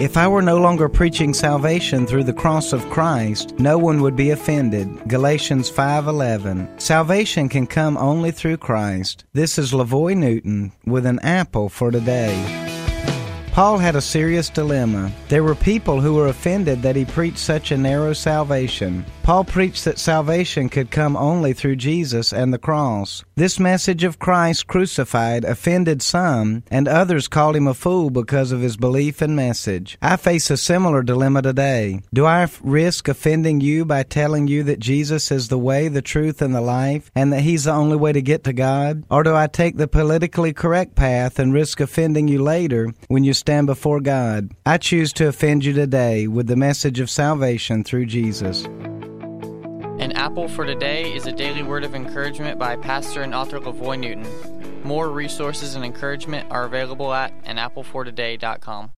If I were no longer preaching salvation through the cross of Christ, no one would be offended. Galatians 5:11. Salvation can come only through Christ. This is Lavoy Newton with an apple for today. Paul had a serious dilemma. There were people who were offended that he preached such a narrow salvation. Paul preached that salvation could come only through Jesus and the cross. This message of Christ crucified offended some, and others called him a fool because of his belief and message. I face a similar dilemma today. Do I risk offending you by telling you that Jesus is the way, the truth, and the life, and that he's the only way to get to God? Or do I take the politically correct path and risk offending you later when you stand before God. I choose to offend you today with the message of salvation through Jesus. An Apple for Today is a daily word of encouragement by pastor and author Lavoy Newton. More resources and encouragement are available at anapplefortoday.com.